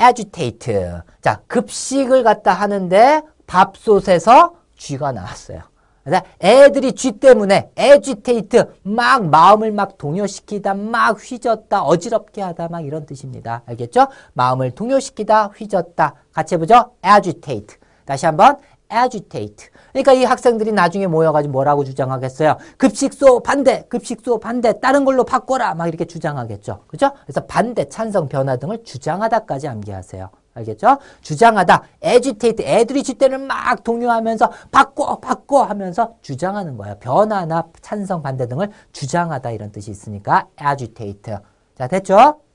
agitate. 자, 급식을 갖다 하는데 밥솥에서 쥐가 나왔어요. 그래서 애들이 쥐 때문에 agitate 막 마음을 막 동요시키다 막 휘젓다 어지럽게 하다 막 이런 뜻입니다. 알겠죠? 마음을 동요시키다 휘젓다 같이 해보죠. agitate. 다시 한번 agitate. 그러니까 이 학생들이 나중에 모여가지고 뭐라고 주장하겠어요? 급식소 반대, 급식소 반대, 다른 걸로 바꿔라 막 이렇게 주장하겠죠. 그죠? 그래서 반대, 찬성, 변화 등을 주장하다까지 암기하세요. 알겠죠? 주장하다, agitate, 애들이 쥐때를 막 동요하면서 바꿔, 바꿔 하면서 주장하는 거예요. 변화나 찬성, 반대 등을 주장하다 이런 뜻이 있으니까 agitate. 자, 됐죠?